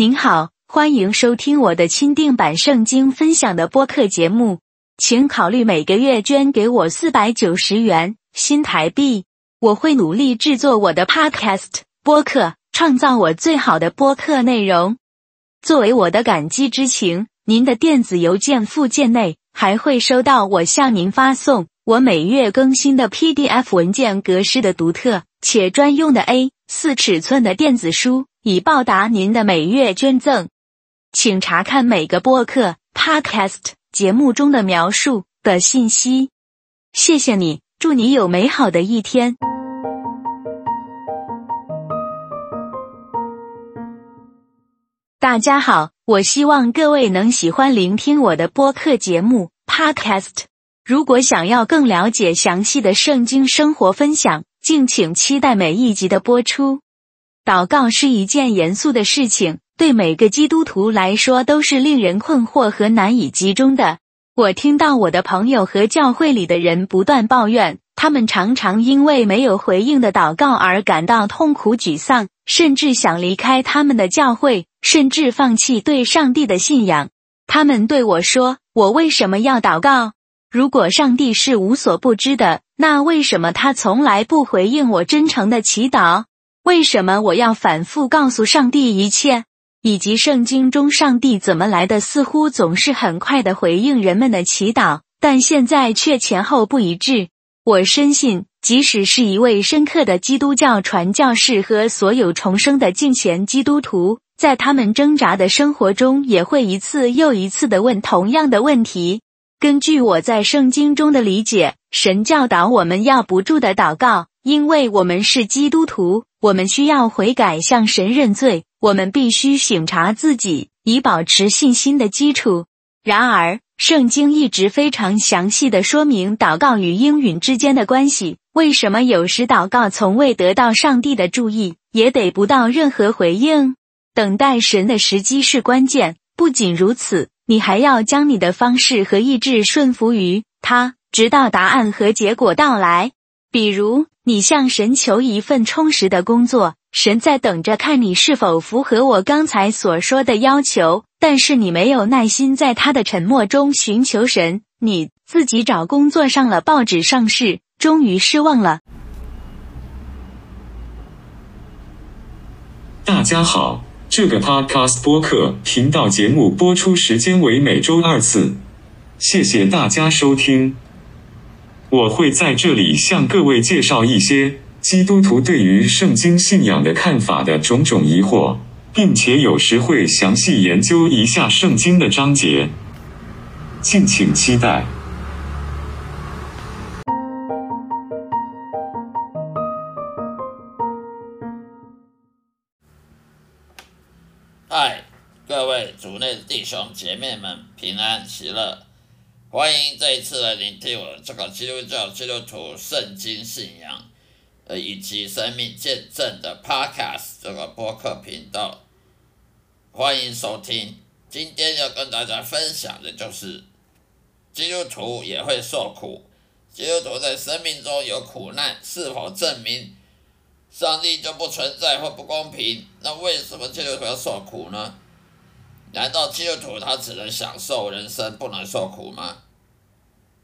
您好，欢迎收听我的钦定版圣经分享的播客节目，请考虑每个月捐给我四百九十元新台币，我会努力制作我的 Podcast 播客，创造我最好的播客内容。作为我的感激之情，您的电子邮件附件内还会收到我向您发送我每月更新的 PDF 文件格式的独特且专用的 A 四尺寸的电子书。以报答您的每月捐赠，请查看每个播客 （podcast） 节目中的描述的信息。谢谢你，祝你有美好的一天。大家好，我希望各位能喜欢聆听我的播客节目 （podcast）。如果想要更了解详细的圣经生活分享，敬请期待每一集的播出。祷告是一件严肃的事情，对每个基督徒来说都是令人困惑和难以集中的。我听到我的朋友和教会里的人不断抱怨，他们常常因为没有回应的祷告而感到痛苦沮丧，甚至想离开他们的教会，甚至放弃对上帝的信仰。他们对我说：“我为什么要祷告？如果上帝是无所不知的，那为什么他从来不回应我真诚的祈祷？”为什么我要反复告诉上帝一切，以及圣经中上帝怎么来的？似乎总是很快的回应人们的祈祷，但现在却前后不一致。我深信，即使是一位深刻的基督教传教士和所有重生的敬虔基督徒，在他们挣扎的生活中，也会一次又一次的问同样的问题。根据我在圣经中的理解，神教导我们要不住的祷告，因为我们是基督徒。我们需要悔改，向神认罪。我们必须省察自己，以保持信心的基础。然而，圣经一直非常详细的说明祷告与应允之间的关系。为什么有时祷告从未得到上帝的注意，也得不到任何回应？等待神的时机是关键。不仅如此，你还要将你的方式和意志顺服于他，直到答案和结果到来。比如。你向神求一份充实的工作，神在等着看你是否符合我刚才所说的要求。但是你没有耐心在他的沉默中寻求神，你自己找工作上了报纸上市，终于失望了。大家好，这个 Podcast 播客频道节目播出时间为每周二次，谢谢大家收听。我会在这里向各位介绍一些基督徒对于圣经信仰的看法的种种疑惑，并且有时会详细研究一下圣经的章节，敬请期待。嗨，各位主内的弟兄姐妹们，平安喜乐。欢迎这一次来聆听我这个基督教基督徒圣经信仰，呃以及生命见证的 Podcast 这个播客频道，欢迎收听。今天要跟大家分享的就是基督徒也会受苦，基督徒在生命中有苦难，是否证明上帝就不存在或不公平？那为什么基督徒要受苦呢？难道基督徒他只能享受人生，不能受苦吗？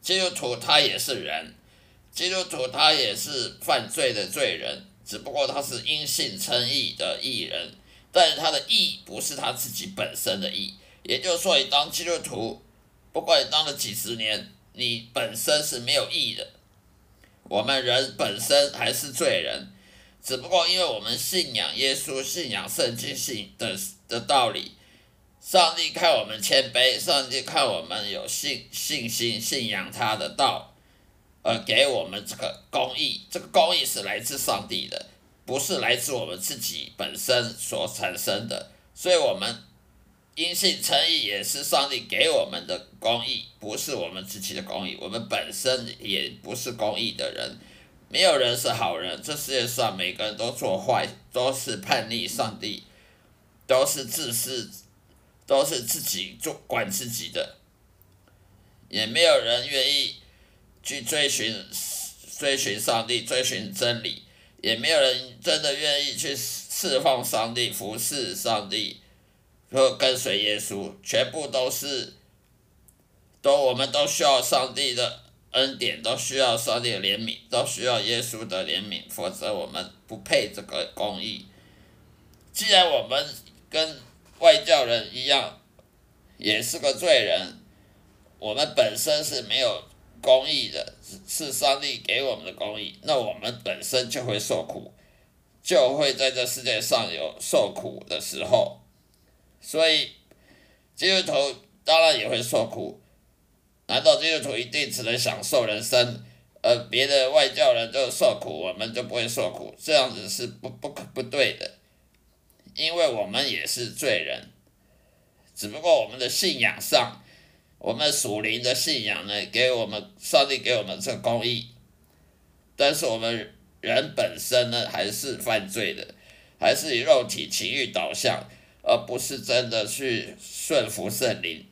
基督徒他也是人，基督徒他也是犯罪的罪人，只不过他是因信称义的义人，但是他的义不是他自己本身的义。也就是说，你当基督徒，不管你当了几十年，你本身是没有义的。我们人本身还是罪人，只不过因为我们信仰耶稣，信仰圣经信的的道理。上帝看我们谦卑，上帝看我们有信信心，信仰他的道，而给我们这个公义。这个公义是来自上帝的，不是来自我们自己本身所产生的。所以，我们因信称义也是上帝给我们的公义，不是我们自己的公义。我们本身也不是公义的人，没有人是好人。这世界上每个人都做坏，都是叛逆上帝，都是自私。都是自己做管自己的，也没有人愿意去追寻追寻上帝、追寻真理，也没有人真的愿意去侍奉上帝、服侍上帝，和跟随耶稣，全部都是，都我们都需要上帝的恩典，都需要上帝的怜悯，都需要耶稣的怜悯，否则我们不配这个公义。既然我们跟外教人一样，也是个罪人，我们本身是没有公义的，是上帝给我们的公义，那我们本身就会受苦，就会在这世界上有受苦的时候。所以，基督徒当然也会受苦。难道基督徒一定只能享受人生，而别的外教人就受苦，我们就不会受苦？这样子是不不可不对的，因为我们也是罪人。只不过我们的信仰上，我们属灵的信仰呢，给我们上帝给我们这公义，但是我们人本身呢，还是犯罪的，还是以肉体情欲导向。而不是真的去顺服圣灵。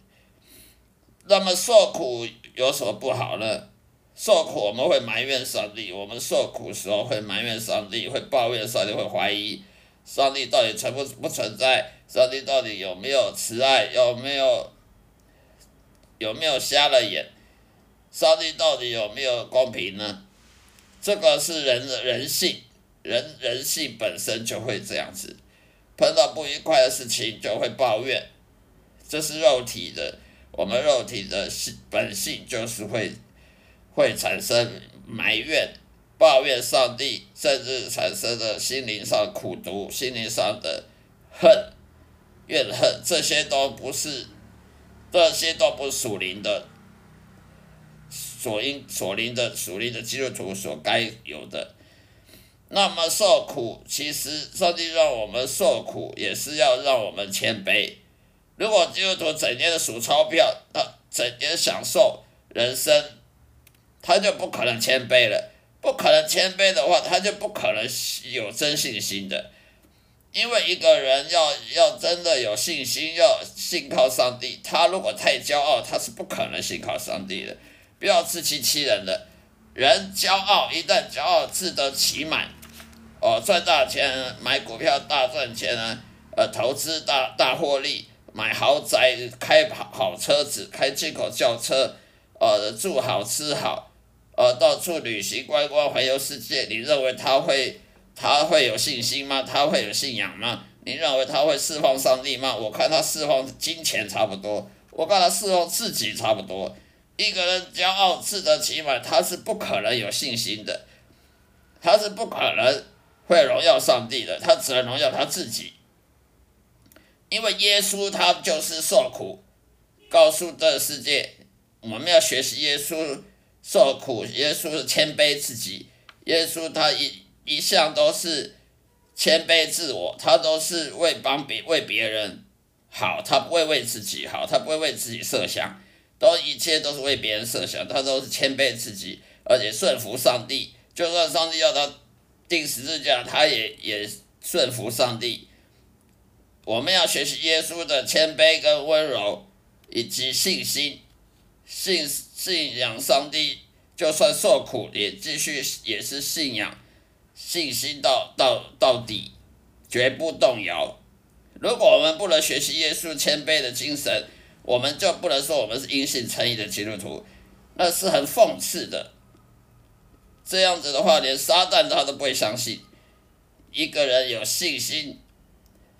那么受苦有什么不好呢？受苦我们会埋怨上帝，我们受苦时候会埋怨上帝，会抱怨上帝，会怀疑上帝到底存不不存在？上帝到底有没有慈爱？有没有有没有瞎了眼？上帝到底有没有公平呢？这个是人的人性，人人性本身就会这样子。碰到不愉快的事情就会抱怨，这是肉体的，我们肉体的性本性就是会会产生埋怨、抱怨上帝，甚至产生的心灵上苦毒、心灵上的恨、怨恨，这些都不是，这些都不属灵的，所应所灵的属灵的基督徒所该有的。那么受苦，其实上帝让我们受苦，也是要让我们谦卑。如果基督徒整天的数钞票，他整天享受人生，他就不可能谦卑了。不可能谦卑的话，他就不可能有真信心的。因为一个人要要真的有信心，要信靠上帝，他如果太骄傲，他是不可能信靠上帝的。不要自欺欺人的，人骄傲，一旦骄傲自得其满。哦，赚大钱，买股票大赚钱啊！呃，投资大大获利，买豪宅，开好好车子，开进口轿车，呃，住好吃好，呃，到处旅行观光，环游世界。你认为他会他会有信心吗？他会有信仰吗？你认为他会释放上帝吗？我看他释放金钱差不多，我看他释放自己差不多。一个人骄傲自得其满，他是不可能有信心的，他是不可能。会荣耀上帝的，他只能荣耀他自己，因为耶稣他就是受苦，告诉这个世界，我们要学习耶稣受苦，耶稣是谦卑自己，耶稣他一一向都是谦卑自我，他都是为帮别为别人好，他不会为自己好，他不会为自己设想，都一切都是为别人设想，他都是谦卑自己，而且顺服上帝，就算上帝要他。定十字架，他也也顺服上帝。我们要学习耶稣的谦卑跟温柔，以及信心，信信仰上帝，就算受苦也继续也是信仰，信心到到到底，绝不动摇。如果我们不能学习耶稣谦卑的精神，我们就不能说我们是因信称义的基督徒，那是很讽刺的。这样子的话，连撒旦他都不会相信。一个人有信心，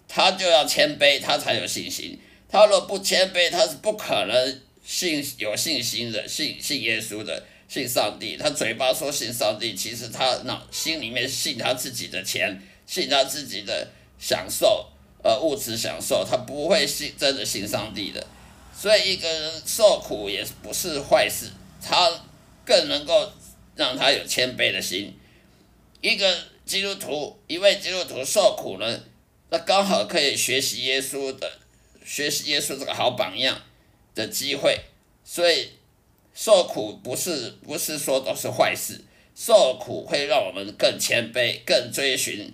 他就要谦卑，他才有信心。他若不谦卑，他是不可能信有信心的，信信耶稣的，信上帝。他嘴巴说信上帝，其实他脑心里面信他自己的钱，信他自己的享受，呃，物质享受，他不会信真的信上帝的。所以，一个人受苦也不是坏事，他更能够。让他有谦卑的心。一个基督徒，一位基督徒受苦呢，那刚好可以学习耶稣的，学习耶稣这个好榜样的机会。所以受苦不是不是说都是坏事，受苦会让我们更谦卑，更追寻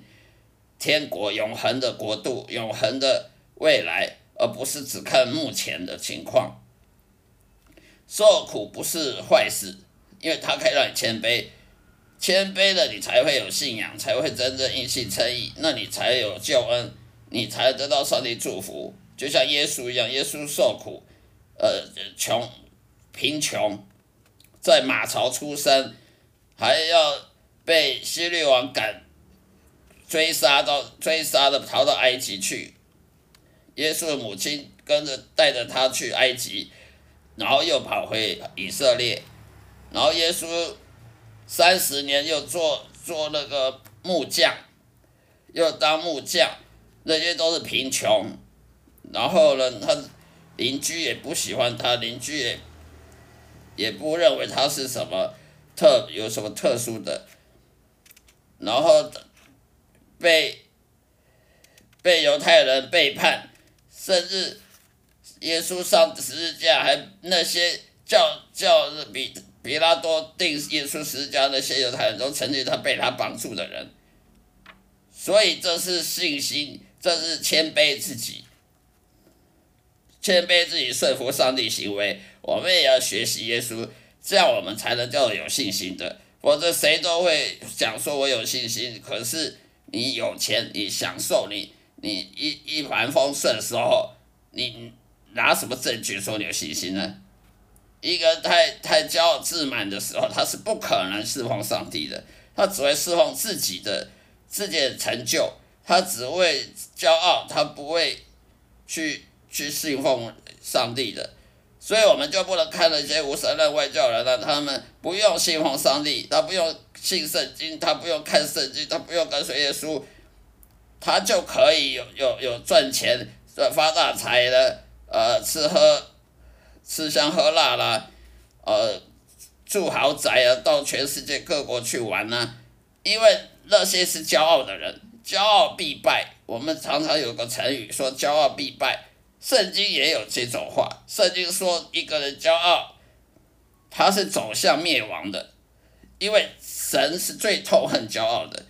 天国永恒的国度、永恒的未来，而不是只看目前的情况。受苦不是坏事。因为它可以让你谦卑，谦卑了你才会有信仰，才会真正因信称义，那你才有救恩，你才得到上帝祝福，就像耶稣一样，耶稣受苦，呃，穷，贫穷，在马槽出生，还要被希律王赶追杀到追杀的逃到埃及去。耶稣的母亲跟着带着他去埃及，然后又跑回以色列，然后耶稣三十年又做做那个木匠，又当木匠，那些都是贫穷。然后呢，他邻居也不喜欢他，邻居也也不认为他是什么特有什么特殊的，然后被被犹太人背叛，甚至耶稣上十字架，还那些叫叫比比拉多定耶稣十字架那些犹太人都曾经他被他绑住的人，所以这是信心，这是谦卑自己。谦卑自己顺服上帝行为，我们也要学习耶稣，这样我们才能叫有信心的。否则谁都会想说我有信心，可是你有钱，你享受，你你一一帆风顺的时候，你拿什么证据说你有信心呢？一个太太骄傲自满的时候，他是不可能侍奉上帝的，他只会侍奉自己的自己的成就，他只会骄傲，他不会去。去信奉上帝的，所以我们就不能看那些无神论外教人了。他们不用信奉上帝，他不用信圣经，他不用看圣经，他不用跟随耶稣，他就可以有有有赚钱、发大财的，呃，吃喝吃香喝辣啦，呃，住豪宅啊，到全世界各国去玩呢。因为那些是骄傲的人，骄傲必败。我们常常有个成语说“骄傲必败”。圣经也有这种话，圣经说一个人骄傲，他是走向灭亡的，因为神是最痛恨骄傲的，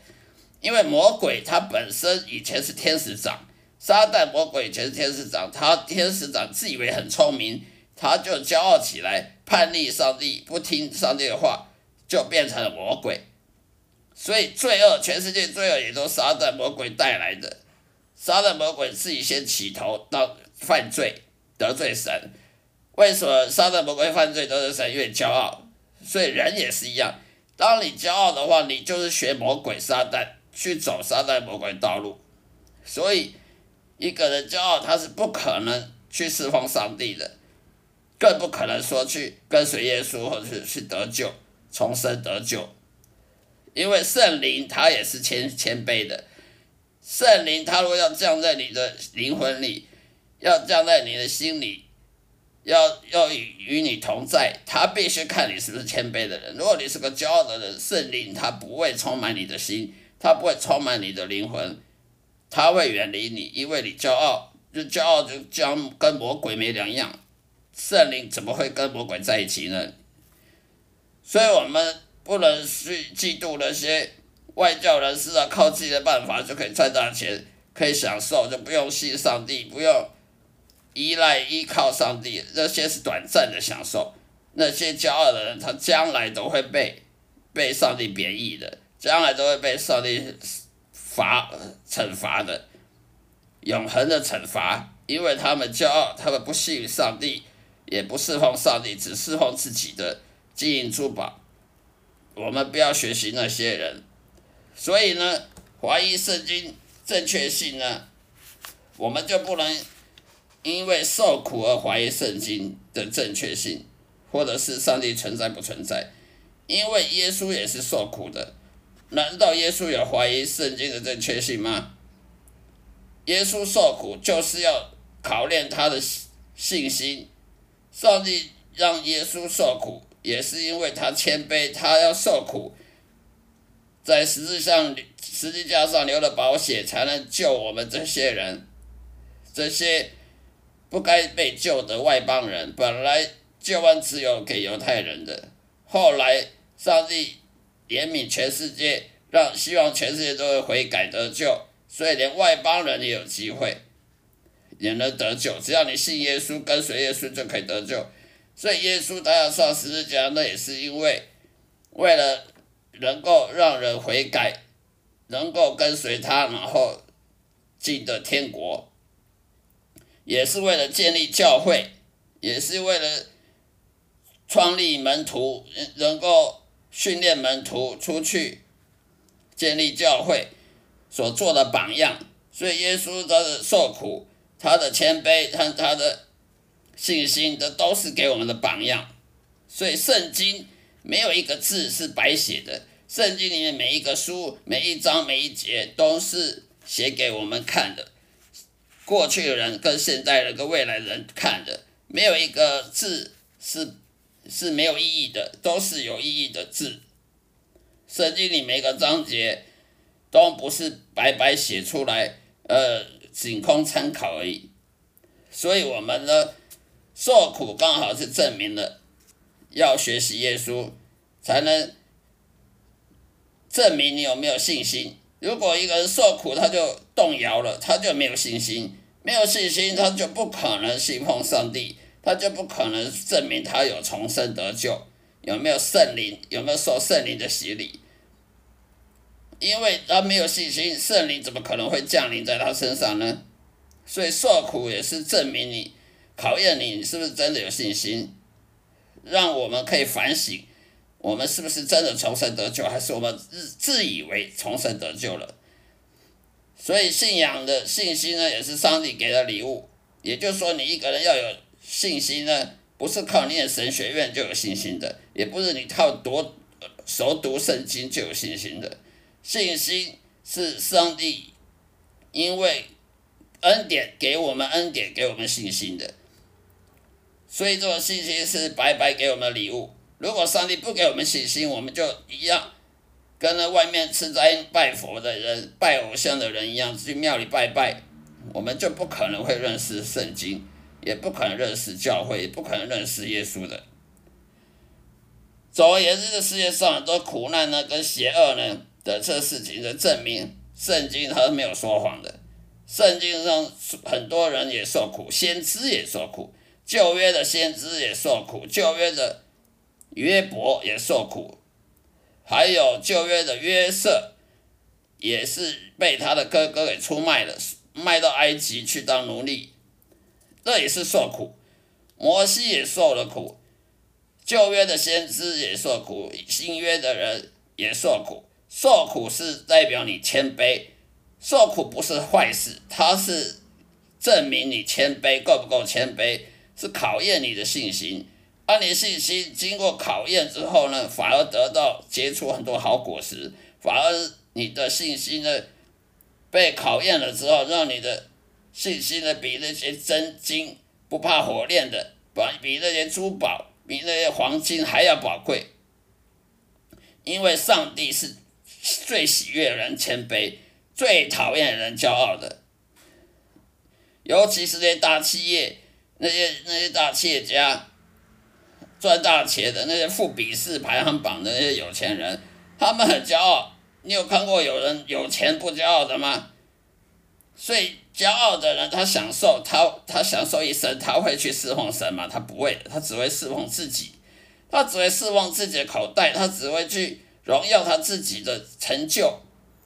因为魔鬼他本身以前是天使长，撒旦魔鬼以前是天使长，他天使长自以为很聪明，他就骄傲起来，叛逆上帝，不听上帝的话，就变成了魔鬼，所以罪恶，全世界罪恶也都撒旦魔鬼带来的，撒旦魔鬼自己先起头到。犯罪得罪神，为什么撒旦魔鬼犯罪得罪神？因为骄傲，所以人也是一样。当你骄傲的话，你就是学魔鬼撒旦去走撒旦魔鬼道路。所以一个人骄傲，他是不可能去侍奉上帝的，更不可能说去跟随耶稣或者是去得救、重生得救。因为圣灵他也是谦谦卑的，圣灵他如果要降在你的灵魂里。要降在你的心里，要要与与你同在，他必须看你是不是谦卑的人。如果你是个骄傲的人，圣灵他不会充满你的心，他不会充满你的灵魂，他会远离你，因为你骄傲，就骄傲就将跟魔鬼没两样。圣灵怎么会跟魔鬼在一起呢？所以我们不能去嫉妒那些外教人士啊，靠自己的办法就可以赚大钱，可以享受，就不用信上帝，不用。依赖依靠上帝，那些是短暂的享受。那些骄傲的人，他将来都会被被上帝贬义的，将来都会被上帝罚惩罚的，永恒的惩罚。因为他们骄傲，他们不信上帝，也不侍奉上帝，只侍奉自己的金银珠宝。我们不要学习那些人。所以呢，怀疑圣经正确性呢，我们就不能。因为受苦而怀疑圣经的正确性，或者是上帝存在不存在？因为耶稣也是受苦的，难道耶稣有怀疑圣经的正确性吗？耶稣受苦就是要考验他的信心。上帝让耶稣受苦，也是因为他谦卑，他要受苦，在十字上十字架上流了宝血，才能救我们这些人，这些。不该被救的外邦人，本来救恩只有给犹太人的，后来上帝怜悯全世界，让希望全世界都会悔改得救，所以连外邦人也有机会也能得救。只要你信耶稣，跟随耶稣就可以得救。所以耶稣他要上十字架，那也是因为为了能够让人悔改，能够跟随他，然后进得天国。也是为了建立教会，也是为了创立门徒，能够训练门徒出去建立教会所做的榜样。所以耶稣他的受苦，他的谦卑，他他的信心，这都是给我们的榜样。所以圣经没有一个字是白写的，圣经里面每一个书、每一章、每一节都是写给我们看的。过去的人跟现在人跟未来人看的，没有一个字是是没有意义的，都是有意义的字。圣经里每个章节都不是白白写出来，呃，仅供参考而已。所以我们呢，受苦刚好是证明了，要学习耶稣，才能证明你有没有信心。如果一个人受苦，他就动摇了，他就没有信心，没有信心，他就不可能信奉上帝，他就不可能证明他有重生得救，有没有圣灵，有没有受圣灵的洗礼？因为他没有信心，圣灵怎么可能会降临在他身上呢？所以受苦也是证明你，考验你，你是不是真的有信心，让我们可以反省。我们是不是真的重生得救，还是我们自自以为重生得救了？所以信仰的信心呢，也是上帝给的礼物。也就是说，你一个人要有信心呢，不是靠念神学院就有信心的，也不是你靠多熟读圣经就有信心的。信心是上帝因为恩典给我们恩典，给我们信心的。所以这个信心是白白给我们礼物。如果上帝不给我们信心，我们就一样，跟那外面吃斋拜佛的人、拜偶像的人一样，去庙里拜拜，我们就不可能会认识圣经，也不可能认识教会，也不可能认识耶稣的。总而言之，这世界上很多苦难呢，跟邪恶呢的这事情的证明，圣经它是没有说谎的。圣经上很多人也受苦，先知也受苦，旧约的先知也受苦，旧约的。约伯也受苦，还有旧约的约瑟，也是被他的哥哥给出卖了，卖到埃及去当奴隶，这也是受苦。摩西也受了苦，旧约的先知也受苦，新约的人也受苦。受苦是代表你谦卑，受苦不是坏事，它是证明你谦卑够不够谦卑，是考验你的信心。当你信心经过考验之后呢，反而得到结出很多好果实，反而你的信心呢被考验了之后，让你的信心呢比那些真金不怕火炼的，比比那些珠宝、比那些黄金还要宝贵。因为上帝是最喜悦人谦卑，最讨厌人骄傲的，尤其是那些大企业，那些那些大企业家。赚大钱的那些富比士排行榜的那些有钱人，他们很骄傲。你有看过有人有钱不骄傲的吗？所以骄傲的人，他享受他他享受一生，他会去侍奉神吗？他不会，他只会侍奉自己，他只会侍奉自己的口袋，他只会去荣耀他自己的成就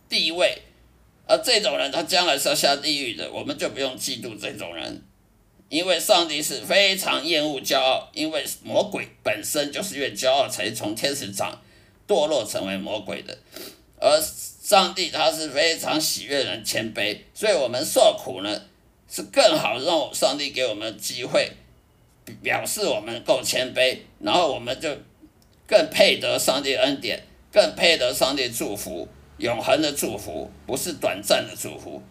地位。而这种人，他将来是要下地狱的，我们就不用嫉妒这种人。因为上帝是非常厌恶骄傲，因为魔鬼本身就是因为骄傲，才从天使长堕落成为魔鬼的。而上帝他是非常喜悦人谦卑，所以我们受苦呢，是更好让上帝给我们机会，表示我们够谦卑，然后我们就更配得上帝恩典，更配得上帝祝福，永恒的祝福，不是短暂的祝福。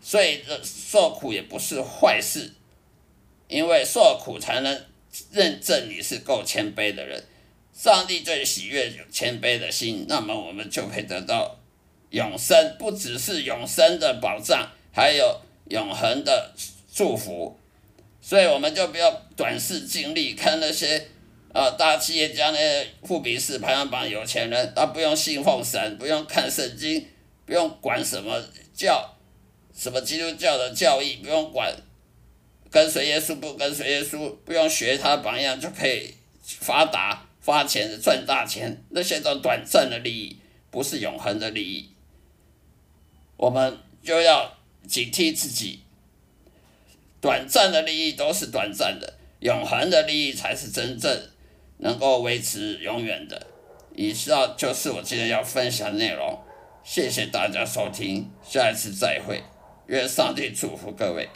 所以受苦也不是坏事。因为受苦才能认证你是够谦卑的人，上帝最喜悦有谦卑的心，那么我们就可以得到永生，不只是永生的保障，还有永恒的祝福。所以我们就不要短视尽力，看那些啊大企业家那些富比士排行榜有钱人，他不用信奉神，不用看圣经，不用管什么教，什么基督教的教义，不用管。跟随耶稣不跟随耶稣，不用学他的榜样就可以发达、发钱、赚大钱，那些都短暂的利益，不是永恒的利益。我们就要警惕自己，短暂的利益都是短暂的，永恒的利益才是真正能够维持永远的。以上就是我今天要分享的内容，谢谢大家收听，下一次再会，愿上帝祝福各位。